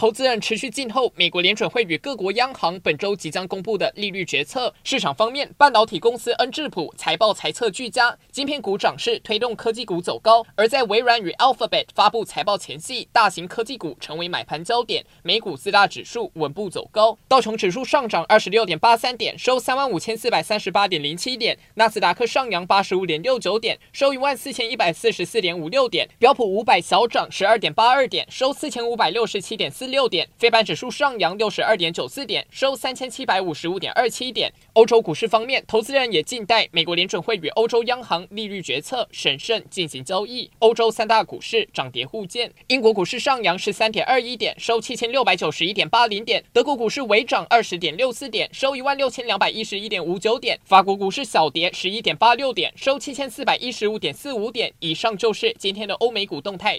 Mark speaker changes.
Speaker 1: 投资人持续静候美国联准会与各国央行本周即将公布的利率决策。市场方面，半导体公司恩智浦财报财测俱佳，晶片股涨势推动科技股走高。而在微软与 Alphabet 发布财报前夕，大型科技股成为买盘焦点，美股四大指数稳步走高。道琼指数上涨二十六点八三点，收三万五千四百三十八点零七点；纳斯达克上扬八十五点六九点，收一万四千一百四十四点五六点；标普五百小涨十二点八二点，收四千五百六十七点四六点，费半指数上扬六十二点九四点，收三千七百五十五点二七点。欧洲股市方面，投资人也静待美国联准会与欧洲央行利率决策，审慎进行交易。欧洲三大股市涨跌互见，英国股市上扬十三点二一点，收七千六百九十一点八零点；德国股市微涨二十点六四点，收一万六千两百一十一点五九点；法国股市小跌十一点八六点，收七千四百一十五点四五点。以上就是今天的欧美股动态。